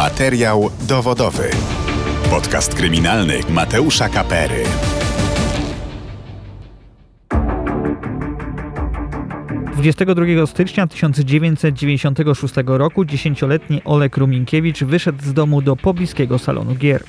Materiał dowodowy. Podcast kryminalny Mateusza Kapery. Dwudziestego 22 stycznia 1996 roku dziesięcioletni Olek Ruminkiewicz wyszedł z domu do pobliskiego salonu gier.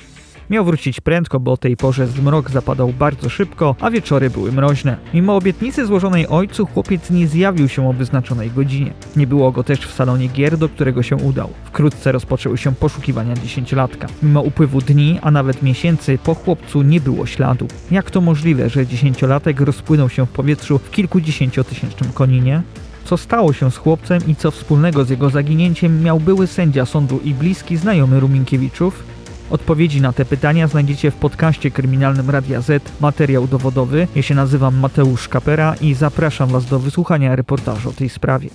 Miał wrócić prędko, bo o tej porze zmrok zapadał bardzo szybko, a wieczory były mroźne. Mimo obietnicy złożonej ojcu, chłopiec nie zjawił się o wyznaczonej godzinie. Nie było go też w salonie gier, do którego się udał. Wkrótce rozpoczęły się poszukiwania dziesięciolatka. Mimo upływu dni, a nawet miesięcy, po chłopcu nie było śladu. Jak to możliwe, że dziesięciolatek rozpłynął się w powietrzu w kilkudziesięciotysięcznym koninie? Co stało się z chłopcem i co wspólnego z jego zaginięciem miał były sędzia sądu i bliski znajomy Ruminkiewiczów? Odpowiedzi na te pytania znajdziecie w podcaście kryminalnym Radia Z, materiał dowodowy. Ja się nazywam Mateusz Kapera i zapraszam Was do wysłuchania reportażu o tej sprawie.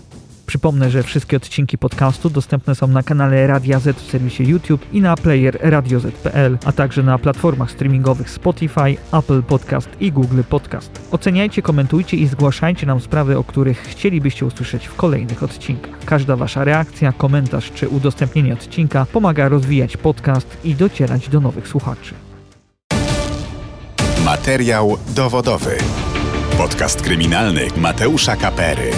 Przypomnę, że wszystkie odcinki podcastu dostępne są na kanale Radia Z w serwisie YouTube i na player radioz.pl, a także na platformach streamingowych Spotify, Apple Podcast i Google Podcast. Oceniajcie, komentujcie i zgłaszajcie nam sprawy, o których chcielibyście usłyszeć w kolejnych odcinkach. Każda Wasza reakcja, komentarz czy udostępnienie odcinka pomaga rozwijać podcast i docierać do nowych słuchaczy. Materiał dowodowy. Podcast kryminalny Mateusza Kapery.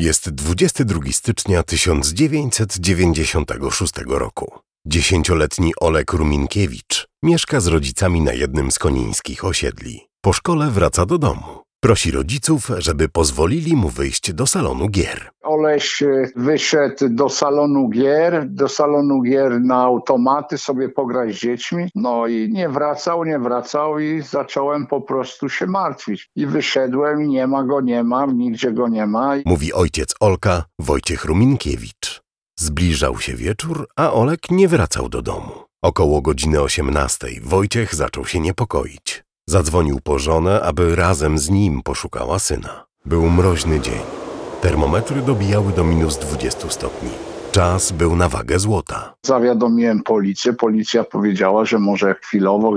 Jest 22 stycznia 1996 roku. Dziesięcioletni Olek Ruminkiewicz mieszka z rodzicami na jednym z konińskich osiedli. Po szkole wraca do domu. Prosi rodziców, żeby pozwolili mu wyjść do salonu gier. Oleś e, wyszedł do salonu gier, do salonu gier na automaty sobie pograć z dziećmi. No i nie wracał, nie wracał i zacząłem po prostu się martwić. I wyszedłem i nie ma go, nie ma, nigdzie go nie ma. Mówi ojciec Olka, Wojciech Ruminkiewicz. Zbliżał się wieczór, a Olek nie wracał do domu. Około godziny 18 Wojciech zaczął się niepokoić. Zadzwonił po żonę, aby razem z nim poszukała syna. Był mroźny dzień. Termometry dobijały do minus 20 stopni. Czas był na wagę złota. Zawiadomiłem policję. Policja powiedziała, że może chwilowo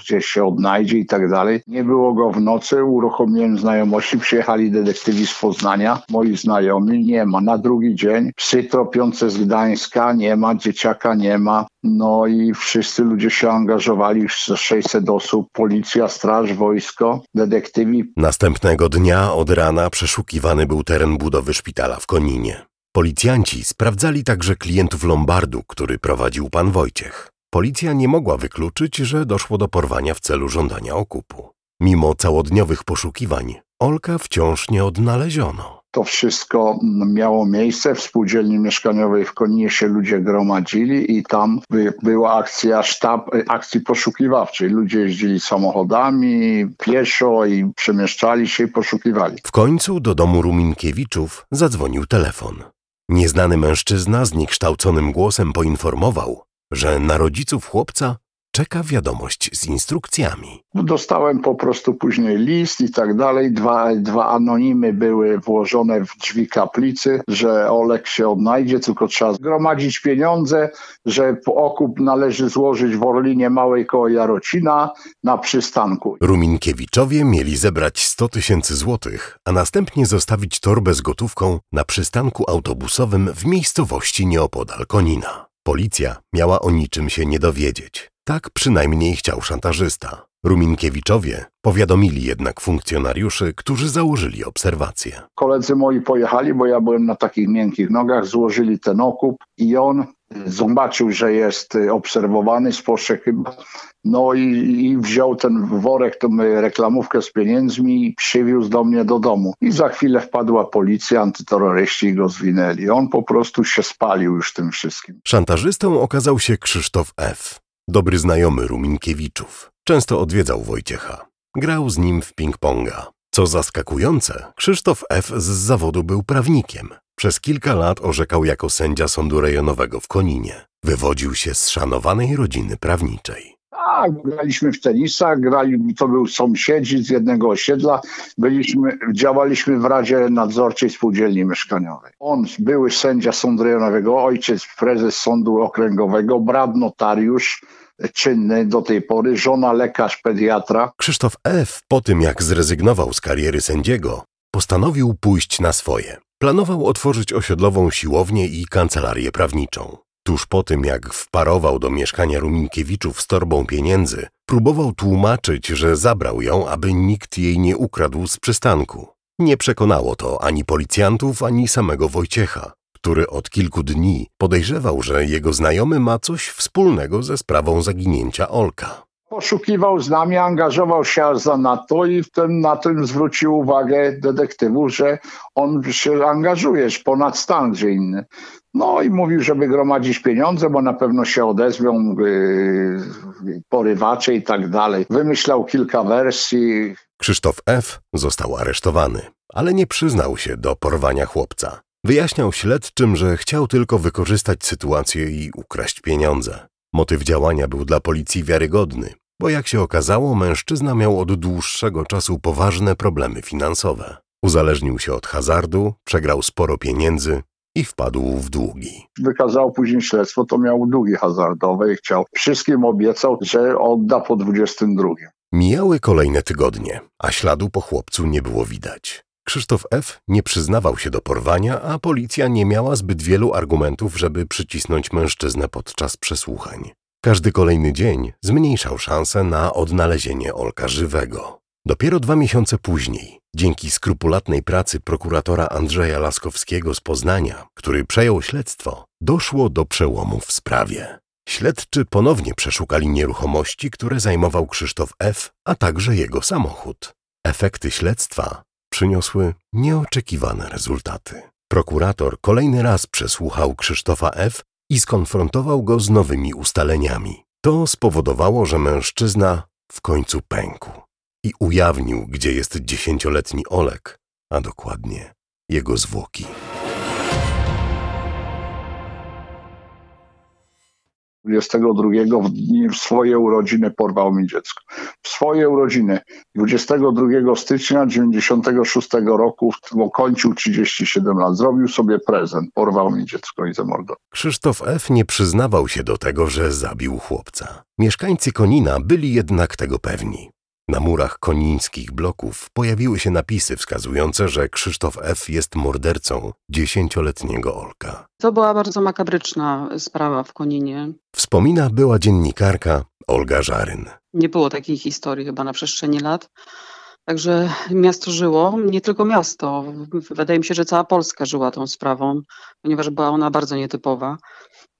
gdzieś się odnajdzie i tak dalej. Nie było go w nocy. Uruchomiłem znajomości. Przyjechali detektywi z Poznania. Moi znajomi nie ma. Na drugi dzień psy tropiące z Gdańska nie ma. Dzieciaka nie ma. No i wszyscy ludzie się angażowali, 600 osób, policja, straż, wojsko, detektywi. Następnego dnia od rana przeszukiwany był teren budowy szpitala w Koninie. Policjanci sprawdzali także klientów Lombardu, który prowadził pan Wojciech. Policja nie mogła wykluczyć, że doszło do porwania w celu żądania okupu. Mimo całodniowych poszukiwań, Olka wciąż nie odnaleziono. To wszystko miało miejsce w spółdzielni mieszkaniowej w Koninie się ludzie gromadzili i tam była akcja sztab akcji poszukiwawczej. Ludzie jeździli samochodami, pieszo i przemieszczali się i poszukiwali. W końcu do domu Ruminkiewiczów zadzwonił telefon. Nieznany mężczyzna z niekształconym głosem poinformował, że na rodziców chłopca czeka wiadomość z instrukcjami. Dostałem po prostu później list i tak dalej. Dwa, dwa anonimy były włożone w drzwi kaplicy, że Olek się odnajdzie, tylko trzeba zgromadzić pieniądze, że okup należy złożyć w Orlinie Małej koło Jarocina na przystanku. Ruminkiewiczowie mieli zebrać 100 tysięcy złotych, a następnie zostawić torbę z gotówką na przystanku autobusowym w miejscowości nieopodal Konina. Policja miała o niczym się nie dowiedzieć. Tak przynajmniej chciał szantażysta. Ruminkiewiczowie powiadomili jednak funkcjonariuszy, którzy założyli obserwację. Koledzy moi pojechali, bo ja byłem na takich miękkich nogach, złożyli ten okup i on zobaczył, że jest obserwowany, spostrzegł chyba, no i, i, wziął ten worek, tą reklamówkę z pieniędzmi i przywiózł do mnie do domu. I za chwilę wpadła policja, antyterroryści i go zwinęli. On po prostu się spalił już tym wszystkim. Szantażystą okazał się Krzysztof F dobry znajomy Ruminkiewiczów. Często odwiedzał Wojciecha. Grał z nim w ping-ponga. Co zaskakujące, Krzysztof F. z zawodu był prawnikiem. Przez kilka lat orzekał jako sędzia sądu rejonowego w Koninie. Wywodził się z szanowanej rodziny prawniczej. Tak, graliśmy w tenisa, grali, to był sąsiedzi z jednego osiedla. Byliśmy, działaliśmy w Radzie Nadzorczej Spółdzielni Mieszkaniowej. On, były sędzia sądu rejonowego, ojciec prezes sądu okręgowego, brat notariusz, czynny do tej pory, żona lekarz pediatra. Krzysztof F. po tym jak zrezygnował z kariery sędziego, postanowił pójść na swoje. Planował otworzyć osiedlową siłownię i kancelarię prawniczą. Tuż po tym, jak wparował do mieszkania Rumienkiewiczów z torbą pieniędzy, próbował tłumaczyć, że zabrał ją, aby nikt jej nie ukradł z przystanku. Nie przekonało to ani policjantów, ani samego Wojciecha, który od kilku dni podejrzewał, że jego znajomy ma coś wspólnego ze sprawą zaginięcia Olka. Poszukiwał z nami, angażował się aż za NATO i w tym, na tym zwrócił uwagę detektywu, że on się angażuje ponad stan gdzie inny. No i mówił, żeby gromadzić pieniądze, bo na pewno się odezwią yy, porywacze i tak dalej. Wymyślał kilka wersji. Krzysztof F. został aresztowany, ale nie przyznał się do porwania chłopca. Wyjaśniał śledczym, że chciał tylko wykorzystać sytuację i ukraść pieniądze. Motyw działania był dla policji wiarygodny, bo jak się okazało, mężczyzna miał od dłuższego czasu poważne problemy finansowe. Uzależnił się od hazardu, przegrał sporo pieniędzy i wpadł w długi. Wykazał później śledztwo, to miał długi hazardowe i chciał. Wszystkim obiecał, że odda po 22. Mijały kolejne tygodnie, a śladu po chłopcu nie było widać. Krzysztof F. nie przyznawał się do porwania, a policja nie miała zbyt wielu argumentów, żeby przycisnąć mężczyznę podczas przesłuchań. Każdy kolejny dzień zmniejszał szanse na odnalezienie Olka żywego. Dopiero dwa miesiące później, dzięki skrupulatnej pracy prokuratora Andrzeja Laskowskiego z Poznania, który przejął śledztwo, doszło do przełomu w sprawie. Śledczy ponownie przeszukali nieruchomości, które zajmował Krzysztof F., a także jego samochód. Efekty śledztwa przyniosły nieoczekiwane rezultaty. Prokurator kolejny raz przesłuchał Krzysztofa F. i skonfrontował go z nowymi ustaleniami. To spowodowało, że mężczyzna w końcu pękł i ujawnił, gdzie jest dziesięcioletni Olek, a dokładnie jego zwłoki. 22 w dni w swoje urodziny porwał mi dziecko. W swoje urodziny 22 stycznia 96 roku kończył 37 lat. Zrobił sobie prezent, porwał mi dziecko i zamordował. Krzysztof F. nie przyznawał się do tego, że zabił chłopca. Mieszkańcy Konina byli jednak tego pewni. Na murach konińskich bloków pojawiły się napisy wskazujące, że Krzysztof F. jest mordercą dziesięcioletniego Olka. To była bardzo makabryczna sprawa w Koninie. Wspomina była dziennikarka Olga Żaryn. Nie było takiej historii chyba na przestrzeni lat. Także miasto żyło, nie tylko miasto. Wydaje mi się, że cała Polska żyła tą sprawą, ponieważ była ona bardzo nietypowa.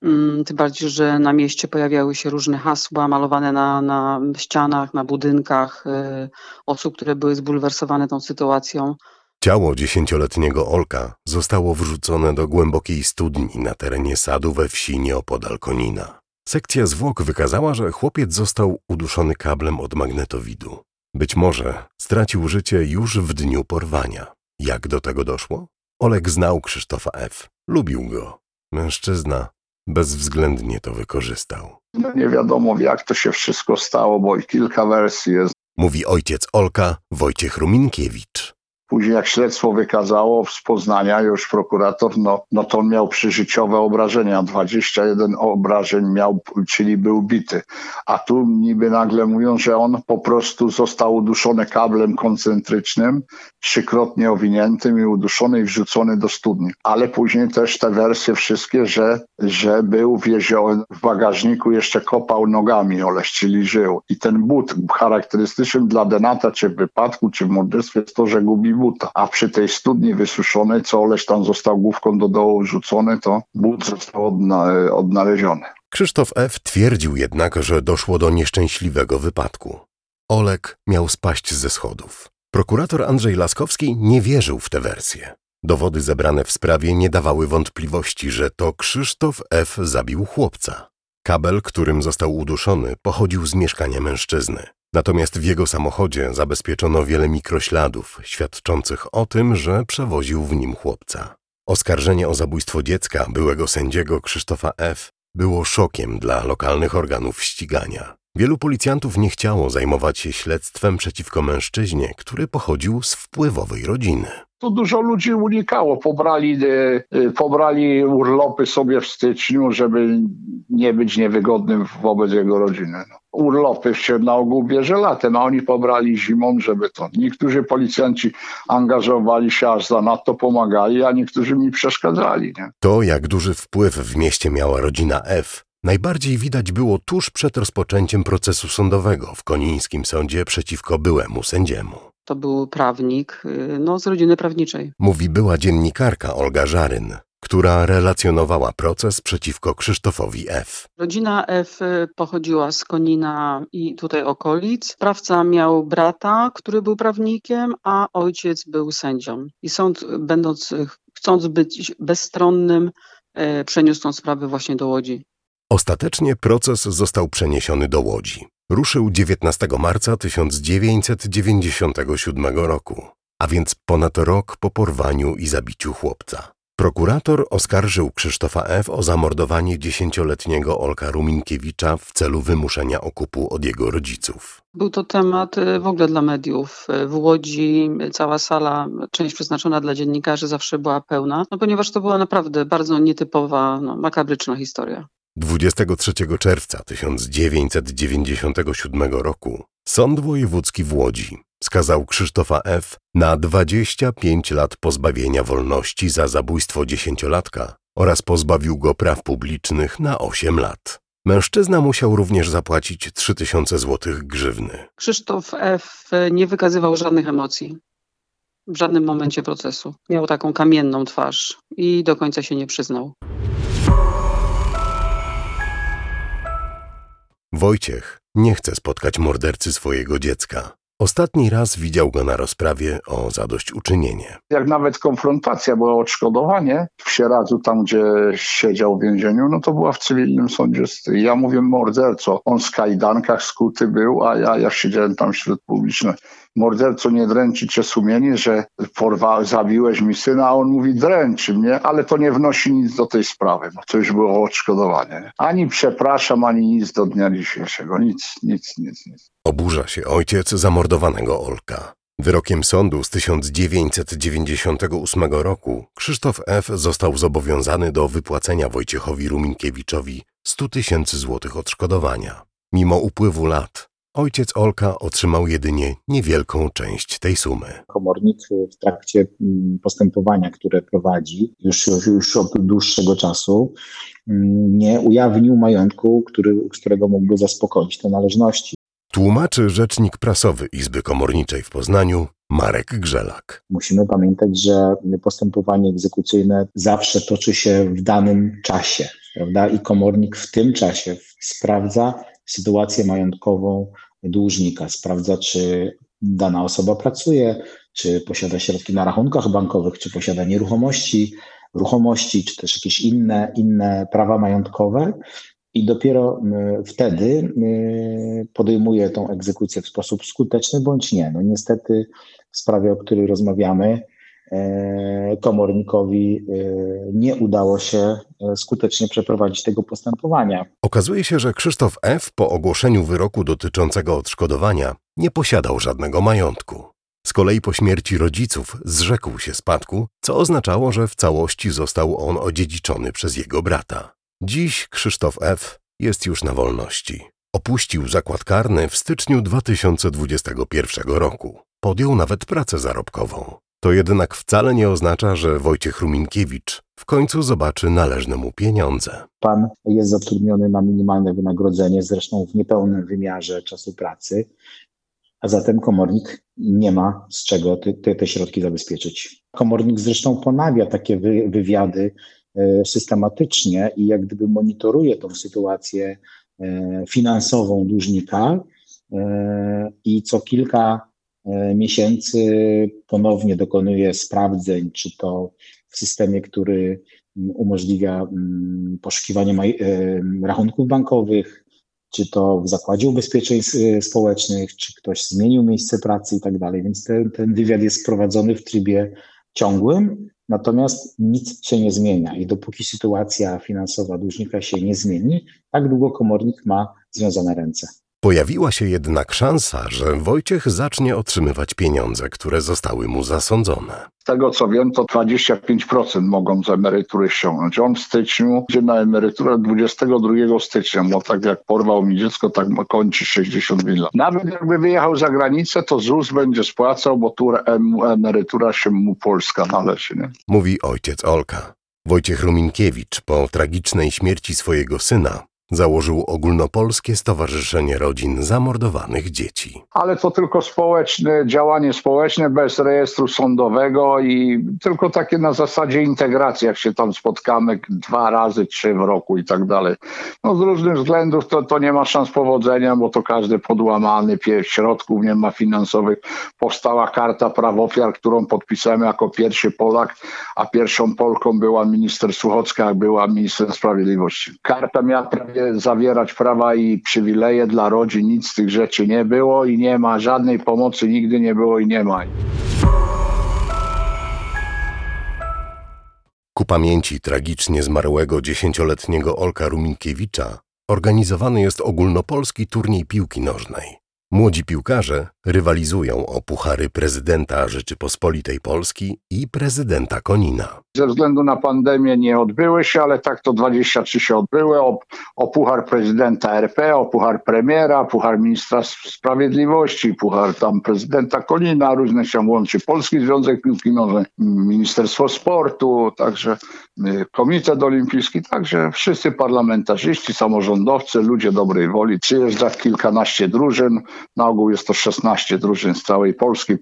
Mm, tym bardziej, że na mieście pojawiały się różne hasła malowane na, na ścianach, na budynkach y, osób, które były zbulwersowane tą sytuacją. Ciało dziesięcioletniego Olka zostało wrzucone do głębokiej studni na terenie sadu we wsi nieopodal Konina. Sekcja zwłok wykazała, że chłopiec został uduszony kablem od magnetowidu. Być może stracił życie już w dniu porwania. Jak do tego doszło? Olek znał Krzysztofa F. Lubił go. Mężczyzna bezwzględnie to wykorzystał. No nie wiadomo jak to się wszystko stało, bo i kilka wersji jest. Mówi ojciec Olka Wojciech Ruminkiewicz. Później jak śledztwo wykazało z Poznania, już prokurator, no, no to on miał przyżyciowe obrażenia, 21 obrażeń miał, czyli był bity. A tu niby nagle mówią, że on po prostu został uduszony kablem koncentrycznym, trzykrotnie owiniętym i uduszony i wrzucony do studni. Ale później też te wersje wszystkie, że, że był w jeziorze, w bagażniku jeszcze kopał nogami Oleś, czyli żył. I ten but charakterystyczny dla Denata, czy w wypadku, czy w morderstwie jest to, że gubi buta. A przy tej studni wysuszonej, co Oleś tam został główką do dołu rzucony, to but został odna odnaleziony. Krzysztof F. twierdził jednak, że doszło do nieszczęśliwego wypadku. Olek miał spaść ze schodów. Prokurator Andrzej Laskowski nie wierzył w tę wersję. Dowody zebrane w sprawie nie dawały wątpliwości, że to Krzysztof F. zabił chłopca. Kabel, którym został uduszony, pochodził z mieszkania mężczyzny. Natomiast w jego samochodzie zabezpieczono wiele mikrośladów, świadczących o tym, że przewoził w nim chłopca. Oskarżenie o zabójstwo dziecka byłego sędziego Krzysztofa F. było szokiem dla lokalnych organów ścigania. Wielu policjantów nie chciało zajmować się śledztwem przeciwko mężczyźnie, który pochodził z wpływowej rodziny. To dużo ludzi unikało. Pobrali, e, e, pobrali urlopy sobie w styczniu, żeby nie być niewygodnym wobec jego rodziny. No. Urlopy się na ogół bierze latem, a oni pobrali zimą, żeby to. Niektórzy policjanci angażowali się aż zanadto pomagali, a niektórzy mi przeszkadzali. Nie? To, jak duży wpływ w mieście miała rodzina F, najbardziej widać było tuż przed rozpoczęciem procesu sądowego w konińskim sądzie przeciwko byłemu sędziemu. To był prawnik y, no, z rodziny prawniczej. Mówi była dziennikarka Olga Żaryn, która relacjonowała proces przeciwko Krzysztofowi F. Rodzina F y, pochodziła z Konina i tutaj okolic. Sprawca miał brata, który był prawnikiem, a ojciec był sędzią. I sąd, będąc, chcąc być bezstronnym, y, przeniósł tą sprawę właśnie do Łodzi. Ostatecznie proces został przeniesiony do Łodzi. Ruszył 19 marca 1997 roku, a więc ponad rok po porwaniu i zabiciu chłopca. Prokurator oskarżył Krzysztofa F. o zamordowanie dziesięcioletniego Olka Ruminkiewicza w celu wymuszenia okupu od jego rodziców. Był to temat y, w ogóle dla mediów. Y, w Łodzi cała sala, część przeznaczona dla dziennikarzy zawsze była pełna, no ponieważ to była naprawdę bardzo nietypowa, no, makabryczna historia. 23 czerwca 1997 roku Sąd Wojewódzki w Łodzi skazał Krzysztofa F. na 25 lat pozbawienia wolności za zabójstwo dziesięciolatka oraz pozbawił go praw publicznych na 8 lat. Mężczyzna musiał również zapłacić 3000 zł grzywny. Krzysztof F. nie wykazywał żadnych emocji w żadnym momencie procesu. Miał taką kamienną twarz i do końca się nie przyznał. Wojciech nie chce spotkać mordercy swojego dziecka. Ostatni raz widział go na rozprawie o zadośćuczynienie. Jak nawet konfrontacja była odszkodowanie w Sieradzu, tam gdzie siedział w więzieniu, no to była w cywilnym sądzie. Ja mówię morderco, on w kajdankach skuty był, a ja, ja siedziałem tam wśród publicznych morderco, nie dręczy cię sumienie, że porwa, zabiłeś mi syna, a on mówi dręczy mnie, ale to nie wnosi nic do tej sprawy, bo to już było odszkodowanie. Ani przepraszam, ani nic do dnia dzisiejszego. Nic, nic, nic, nic. Oburza się ojciec zamordowanego Olka. Wyrokiem sądu z 1998 roku Krzysztof F. został zobowiązany do wypłacenia Wojciechowi Ruminkiewiczowi 100 tysięcy złotych odszkodowania. Mimo upływu lat Ojciec Olka otrzymał jedynie niewielką część tej sumy. Komornik w trakcie mm, postępowania, które prowadzi już, już, już od dłuższego czasu, mm, nie ujawnił majątku, który, z którego mógłby zaspokoić te należności. Tłumaczy rzecznik prasowy Izby Komorniczej w Poznaniu Marek Grzelak. Musimy pamiętać, że postępowanie egzekucyjne zawsze toczy się w danym czasie, prawda? I komornik w tym czasie sprawdza sytuację majątkową dłużnika, sprawdza, czy dana osoba pracuje, czy posiada środki na rachunkach bankowych, czy posiada nieruchomości, ruchomości, czy też jakieś inne, inne prawa majątkowe. I dopiero wtedy podejmuje tą egzekucję w sposób skuteczny bądź nie. No niestety w sprawie, o której rozmawiamy, E, komornikowi e, nie udało się e, skutecznie przeprowadzić tego postępowania. Okazuje się, że Krzysztof F. po ogłoszeniu wyroku dotyczącego odszkodowania nie posiadał żadnego majątku. Z kolei po śmierci rodziców zrzekł się spadku, co oznaczało, że w całości został on odziedziczony przez jego brata. Dziś Krzysztof F. jest już na wolności. Opuścił zakład karny w styczniu 2021 roku. Podjął nawet pracę zarobkową. To jednak wcale nie oznacza, że Wojciech Ruminkiewicz w końcu zobaczy należne mu pieniądze. Pan jest zatrudniony na minimalne wynagrodzenie, zresztą w niepełnym wymiarze czasu pracy, a zatem komornik nie ma z czego te, te środki zabezpieczyć. Komornik zresztą ponawia takie wy, wywiady systematycznie i jak gdyby monitoruje tą sytuację e, finansową dłużnika e, i co kilka E, miesięcy ponownie dokonuje sprawdzeń, czy to w systemie, który umożliwia mm, poszukiwanie e, rachunków bankowych, czy to w Zakładzie Ubezpieczeń e, Społecznych, czy ktoś zmienił miejsce pracy i tak dalej. Więc ten, ten wywiad jest prowadzony w trybie ciągłym, natomiast nic się nie zmienia. I dopóki sytuacja finansowa dłużnika się nie zmieni, tak długo komornik ma związane ręce. Pojawiła się jednak szansa, że Wojciech zacznie otrzymywać pieniądze, które zostały mu zasądzone. Z tego co wiem, to 25% mogą z emerytury ściągnąć. On w styczniu idzie na emeryturę 22 stycznia, bo tak jak porwał mi dziecko, tak kończy 65 lat. Nawet jakby wyjechał za granicę, to ZUS będzie spłacał, bo tu em- emerytura się mu Polska należy. Nie? Mówi ojciec Olka. Wojciech Ruminkiewicz po tragicznej śmierci swojego syna założył Ogólnopolskie Stowarzyszenie Rodzin Zamordowanych Dzieci. Ale to tylko społeczne, działanie społeczne bez rejestru sądowego i tylko takie na zasadzie integracji, jak się tam spotkamy dwa razy, trzy w roku i tak dalej. No z różnych względów to, to nie ma szans powodzenia, bo to każdy podłamany, środków nie ma finansowych. Powstała karta praw ofiar, którą podpisałem jako pierwszy Polak, a pierwszą Polką była minister Suchocka, była minister sprawiedliwości. Karta miała prawie zawierać prawa i przywileje dla rodzin, nic z tych rzeczy nie było i nie ma żadnej pomocy, nigdy nie było i nie ma. Ku pamięci tragicznie zmarłego dziesięcioletniego Olka Ruminkiewicza organizowany jest ogólnopolski turniej piłki nożnej. Młodzi piłkarze rywalizują o puchary prezydenta Rzeczypospolitej Polski i prezydenta Konina. Ze względu na pandemię nie odbyły się, ale tak to 23 się odbyły. O, o puchar prezydenta RP, o puchar premiera, puchar ministra sprawiedliwości, puchar tam prezydenta Konina, różne się łączy. Polski Związek Piłki Nożnej, Ministerstwo Sportu, także y, Komitet Olimpijski, także wszyscy parlamentarzyści, samorządowcy, ludzie dobrej woli. Przyjeżdża kilkanaście drużyn, na ogół jest to 16 drużyn z całej Polski,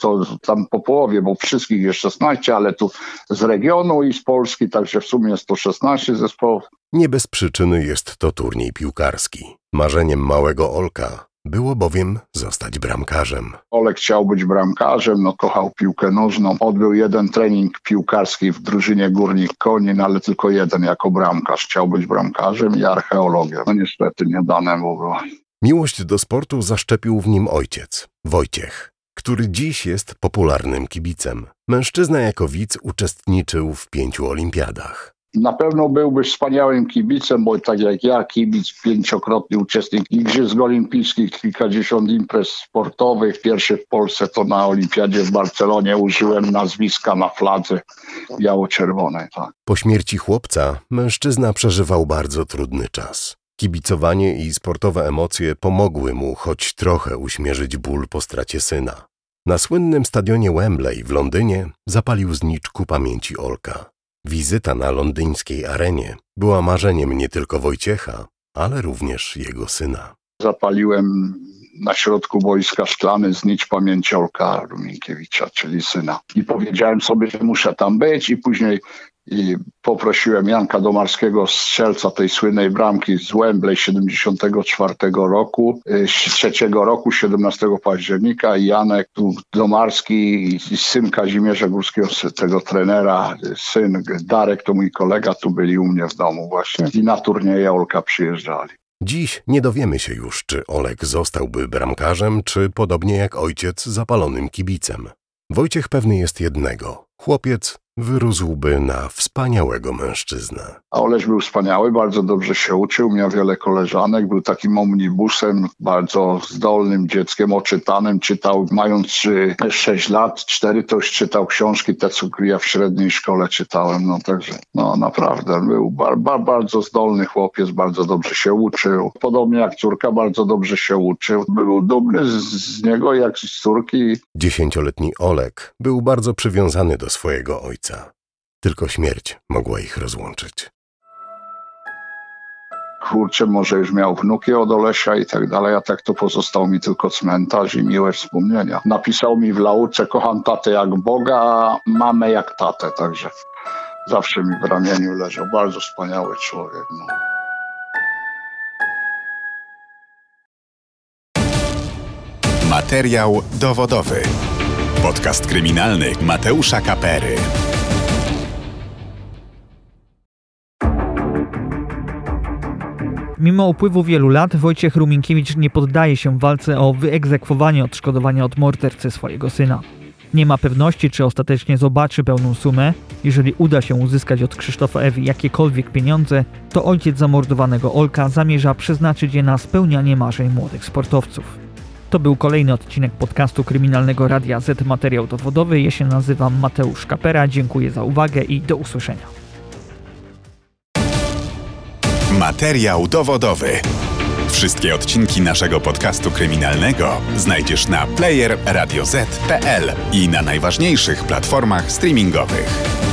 to tam po połowie, bo wszystkich jest 16, ale tu z regionu i z Polski, także w sumie jest to 16 zespołów. Nie bez przyczyny jest to turniej piłkarski. Marzeniem małego Olka było bowiem zostać bramkarzem. Olek chciał być bramkarzem, no kochał piłkę nożną. Odbył jeden trening piłkarski w drużynie Górnik Konin, ale tylko jeden jako bramkarz. Chciał być bramkarzem i archeologiem. No niestety nie dane mu było. Miłość do sportu zaszczepił w nim ojciec, Wojciech, który dziś jest popularnym kibicem. Mężczyzna jako widz uczestniczył w pięciu olimpiadach. Na pewno byłby wspaniałym kibicem, bo tak jak ja, kibic, pięciokrotny uczestnik Igrzysk Olimpijskich, kilkadziesiąt imprez sportowych. Pierwszy w Polsce to na Olimpiadzie w Barcelonie użyłem nazwiska na fladze biało-czerwonej. Tak. Po śmierci chłopca mężczyzna przeżywał bardzo trudny czas. Kibicowanie i sportowe emocje pomogły mu choć trochę uśmierzyć ból po stracie syna. Na słynnym stadionie Wembley w Londynie zapalił znicz ku pamięci Olka. Wizyta na londyńskiej arenie była marzeniem nie tylko Wojciecha, ale również jego syna. Zapaliłem na środku wojska szklany znicz pamięci Olka Ruminkiewicza, czyli syna. I powiedziałem sobie, że muszę tam być i później i poprosiłem Janka Domarskiego, strzelca tej słynnej bramki z Wembley 74 roku, y, 3 roku, 17 października i Janek Domarski i syn Kazimierza Górskiego, tego trenera, syn Darek to mój kolega, tu byli u mnie w domu właśnie i na turnieje Olka przyjeżdżali. Dziś nie dowiemy się już, czy Olek zostałby bramkarzem, czy podobnie jak ojciec zapalonym kibicem. Wojciech pewny jest jednego. Chłopiec wyrósłby na wspaniałego mężczyznę. A Oleś był wspaniały, bardzo dobrze się uczył, miał wiele koleżanek, był takim omnibusem, bardzo zdolnym dzieckiem, oczytanym, czytał, mając 6 lat, 4 to już czytał książki, te co ja w średniej szkole czytałem, no także, no naprawdę, był bar, bar, bardzo zdolny chłopiec, bardzo dobrze się uczył, podobnie jak córka, bardzo dobrze się uczył, był dumny z, z niego jak z córki. Dziesięcioletni Olek był bardzo przywiązany do swojego ojca. Tylko śmierć mogła ich rozłączyć. kurczę, może już miał wnuki od Olesia i tak dalej, a tak to pozostał mi tylko cmentarz i miłe wspomnienia. Napisał mi w lauce, kocham tatę jak Boga, a mamę jak tatę, także zawsze mi w ramieniu leżał. Bardzo wspaniały człowiek. No. Materiał dowodowy. Podcast kryminalny Mateusza Kapery. Mimo upływu wielu lat Wojciech Ruminkiewicz nie poddaje się walce o wyegzekwowanie odszkodowania od mordercy swojego syna. Nie ma pewności, czy ostatecznie zobaczy pełną sumę. Jeżeli uda się uzyskać od Krzysztofa Ewi jakiekolwiek pieniądze, to ojciec zamordowanego Olka zamierza przeznaczyć je na spełnianie marzeń młodych sportowców. To był kolejny odcinek podcastu Kryminalnego Radia Z Materiał Dowodowy. Ja się nazywam Mateusz Kapera. Dziękuję za uwagę i do usłyszenia. Materiał dowodowy. Wszystkie odcinki naszego podcastu kryminalnego znajdziesz na player radioz.pl i na najważniejszych platformach streamingowych.